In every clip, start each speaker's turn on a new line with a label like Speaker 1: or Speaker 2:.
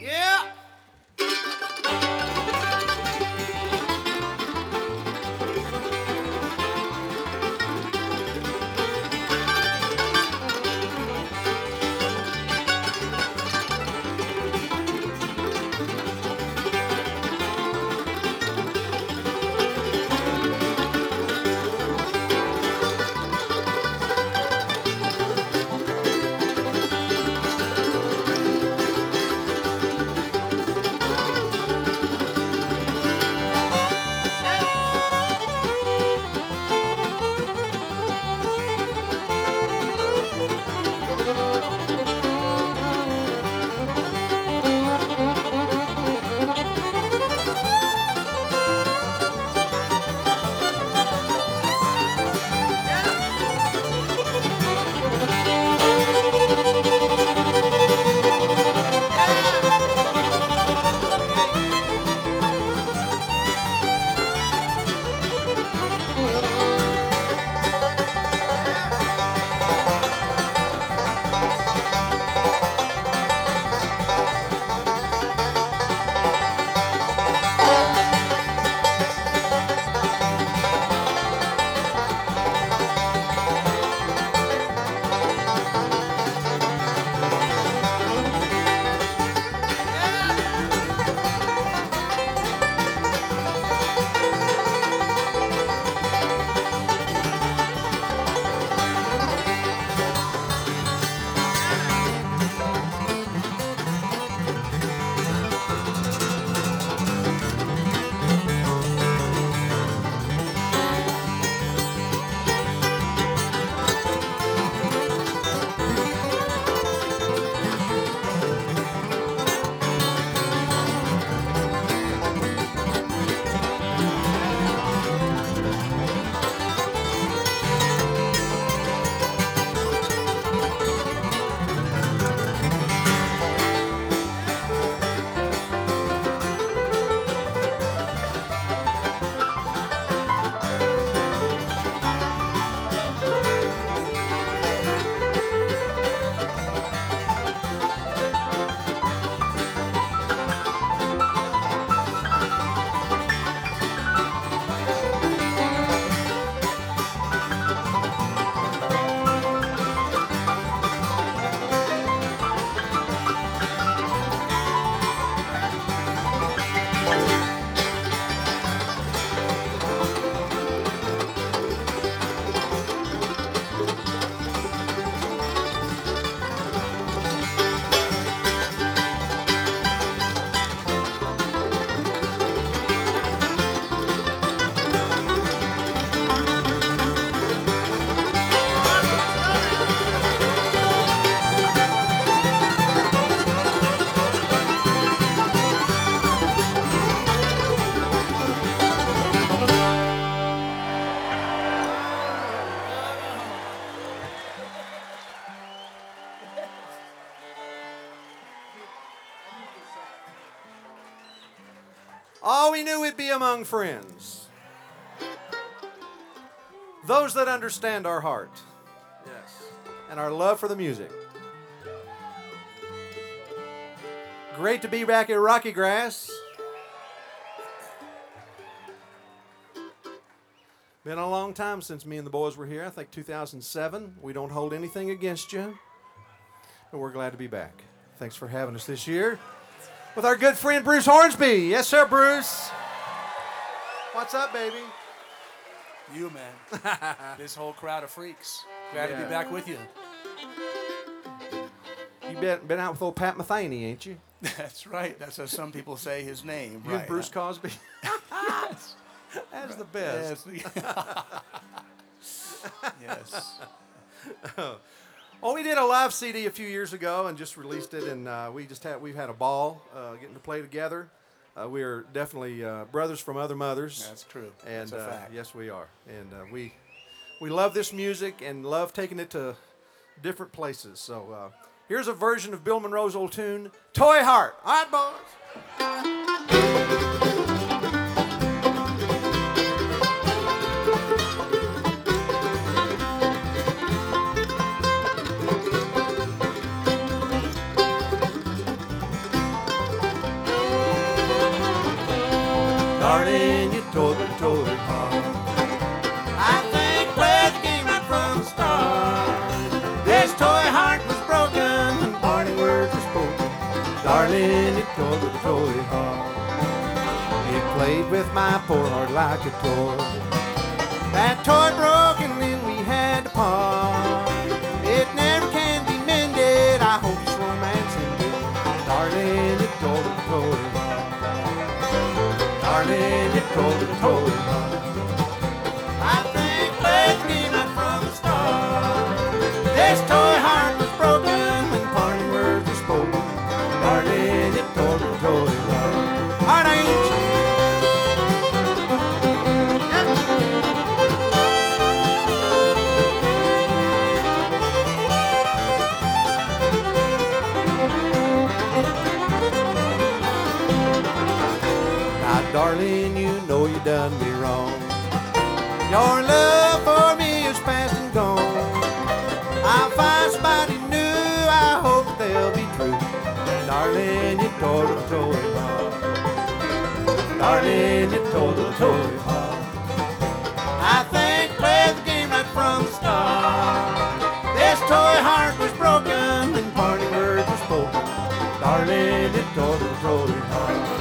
Speaker 1: Yeah. Oh, we knew we'd be among friends. Those that understand our heart. Yes. And our love for the music. Great to be back at RockyGrass. Been a long time since me and the boys were here. I think 2007. We don't hold anything against you. And we're glad to be back. Thanks for having us this year. With our good friend Bruce Hornsby. Yes, sir, Bruce. What's up, baby?
Speaker 2: You, man. this whole crowd of freaks. Glad to be back with you.
Speaker 1: You been, been out with old Pat Metheny, ain't you?
Speaker 2: That's right. That's how some people say his name.
Speaker 1: You
Speaker 2: right.
Speaker 1: and Bruce Cosby. That's the best.
Speaker 2: Yes. yes.
Speaker 1: Oh, we did a live CD a few years ago and just released it, and uh, we just had we've had a ball uh, getting to play together. Uh, we are definitely uh, brothers from other mothers.
Speaker 2: That's true.
Speaker 1: And
Speaker 2: That's a
Speaker 1: uh,
Speaker 2: fact.
Speaker 1: yes, we are, and uh, we we love this music and love taking it to different places. So uh, here's a version of Bill Monroe's old tune, "Toy Heart." All right, boys. Me heart. I think game right from the start. This toy heart was broken when parting words were spoken. Darling, it told me, told me heart. It played with my poor heart like a toy. That toy broke This toy heart was broken when parting words were spoken. Darling, it told me, told me heart. Now, darling, you know you done me wrong. Your love Darling, you told told me heart. I think play the game right from the start. This toy heart was broken when parting words were spoken. Darling, you told me, told me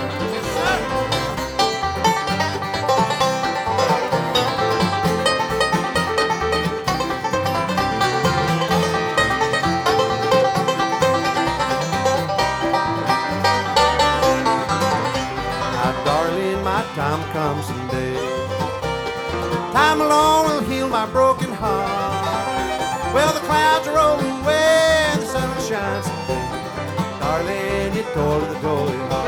Speaker 1: Darling, you told the heart.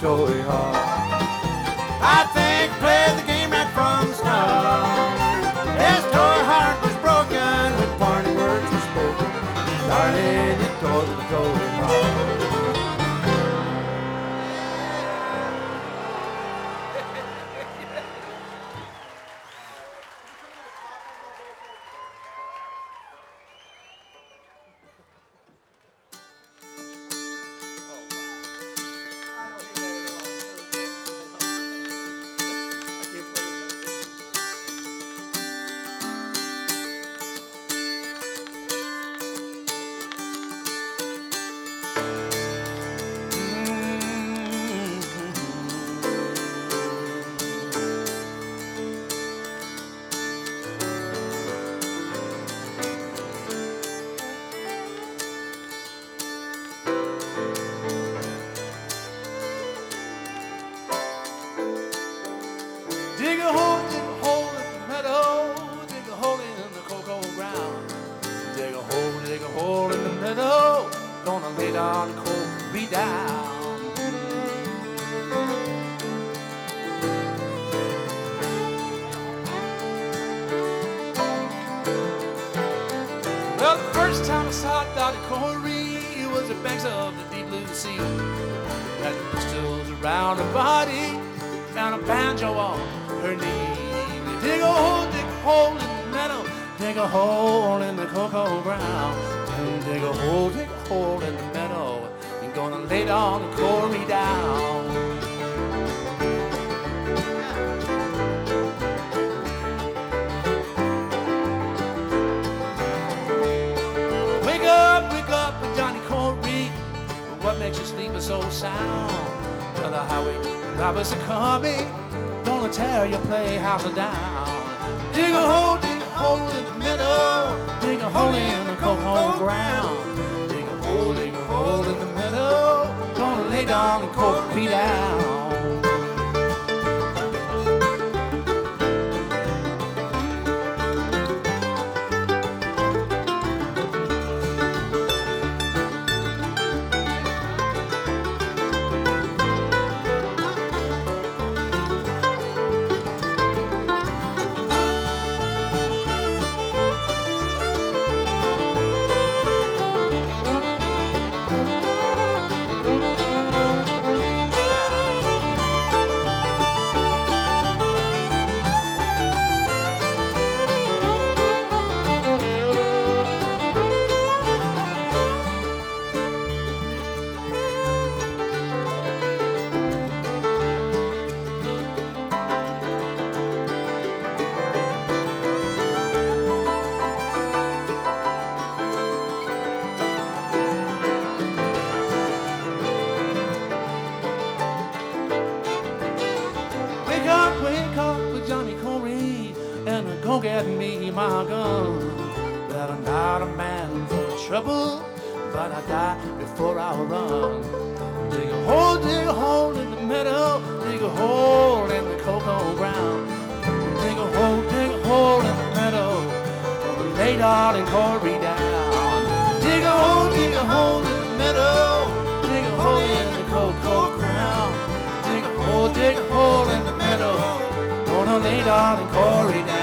Speaker 1: Go to
Speaker 2: Dig a hole, dig a hole in the meadow, dig a hole in the cocoa ground. Dig a hole, dig a hole in the meadow, gonna lay down coal be down. Well, the first time I saw Dottie Corey, it was the banks of the deep blue sea. Had the crystals around her body, found a banjo on her knee. Dig a hole, dig a hole in the meadow, dig a hole in the cocoa. And dig a hole, dig a hole in the meadow, and gonna lay down the Corey down. Wake up, wake up, Johnny Corey. What makes you sleep so sound? Well, the highway robbers are coming, gonna tear your playhouse down. Dig a hole, dig a hole in the middle, dig a hole in the cocoa ground. Dig a hole, dig a hole in the middle, gonna lay down the Corey down. Wake Lay darling Corey down.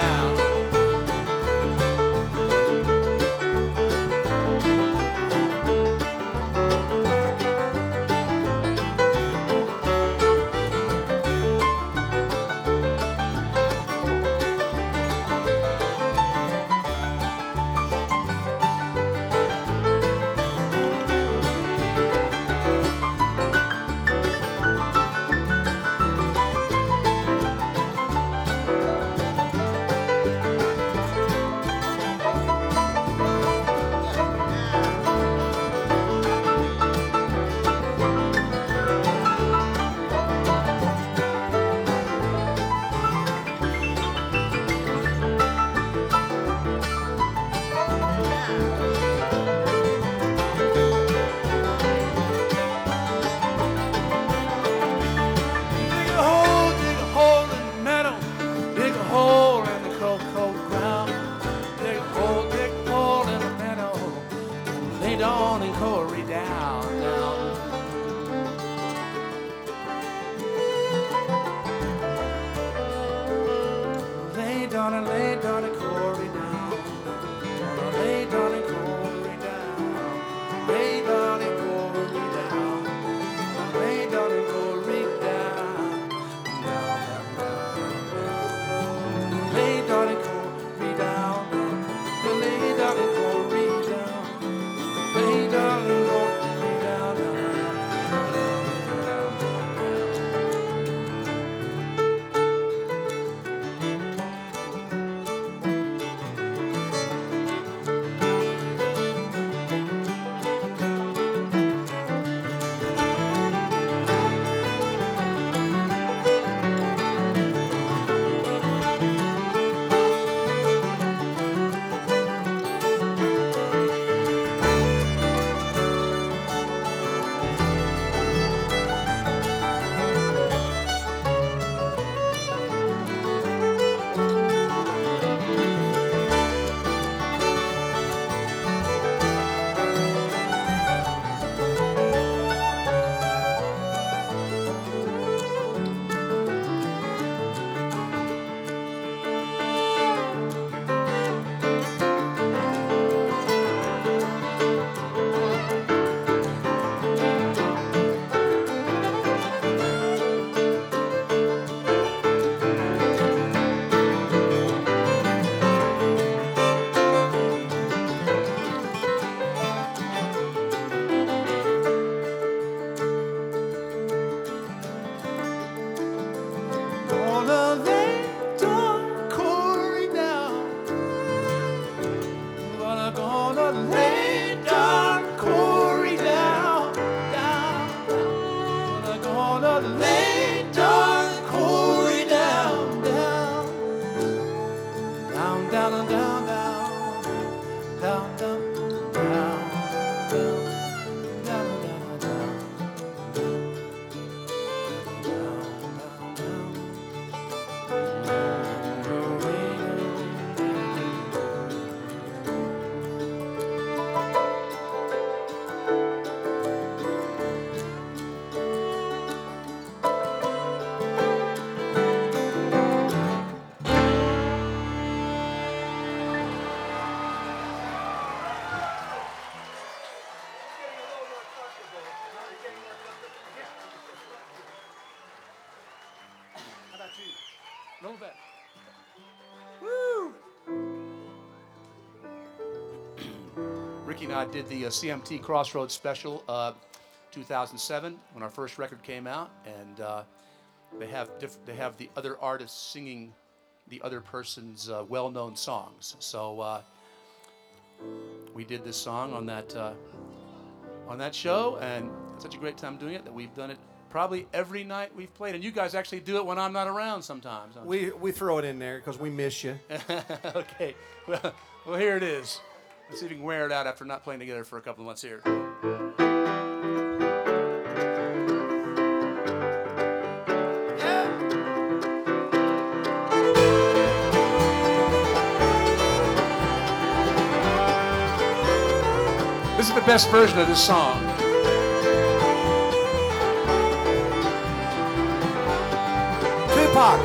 Speaker 2: And I did the uh, CMT Crossroads special, uh, 2007, when our first record came out, and uh, they have diff- they have the other artists singing the other person's uh, well-known songs. So uh, we did this song on that uh, on that show, and it's such a great time doing it that we've done it probably every night we've played. And you guys actually do it when I'm not around sometimes. don't you?
Speaker 1: We we throw it in there because we miss you.
Speaker 2: okay. Well, well, here it is. Let's see if we can wear it out after not playing together for a couple of months here. This is the best version of this song.
Speaker 1: Tupac.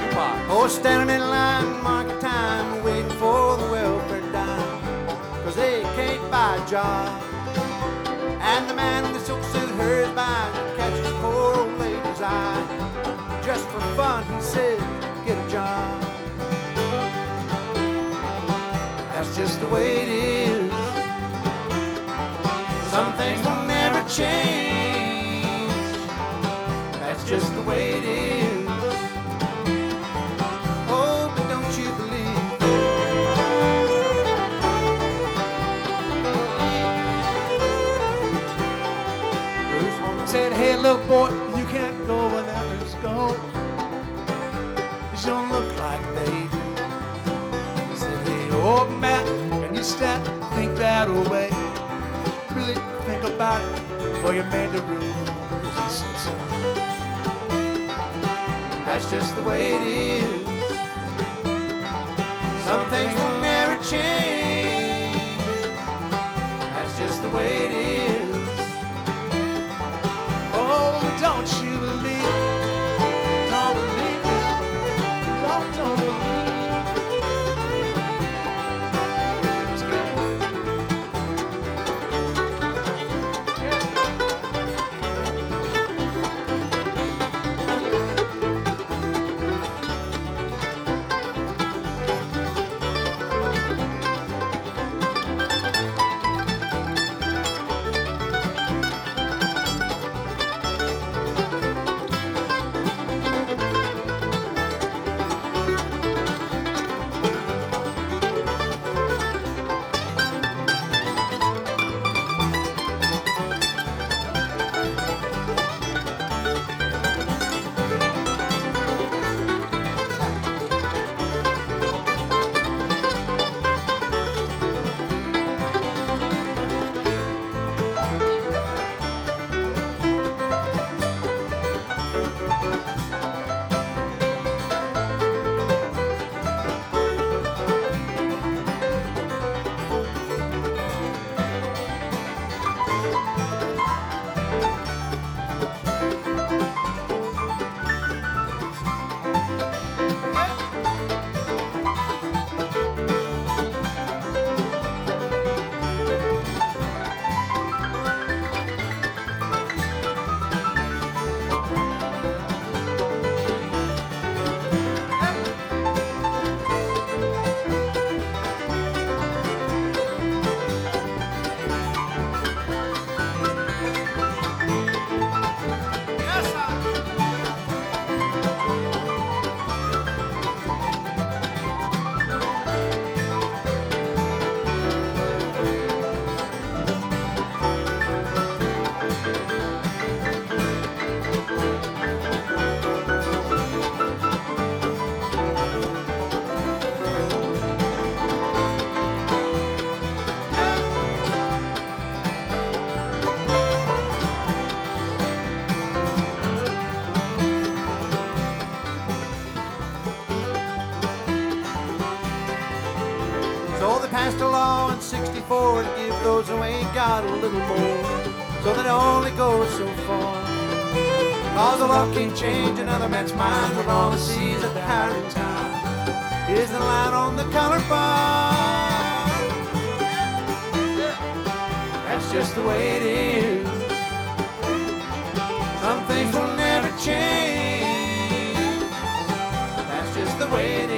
Speaker 2: Tupac.
Speaker 1: Oh, standing in line, market a job. And the man in the silk suit hurries by, catches poor old lady's eye. Just for fun, he said, get a job. That's just the way it is. Some things will never change. That's just the way it is.
Speaker 2: Stop, think that away? Really think about it before you made the rules.
Speaker 1: That's just the way it is. Some things those who ain't got a little more, so that only goes so far. Cause the law can change another man's mind when all he sees at the hiring time is the line on the collar bar. That's just the way it is. Some things will never change. That's just the way it is.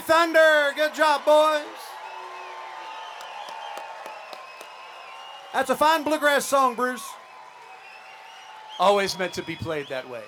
Speaker 1: Thunder. Good job, boys. That's a fine bluegrass song, Bruce.
Speaker 2: Always meant to be played that way.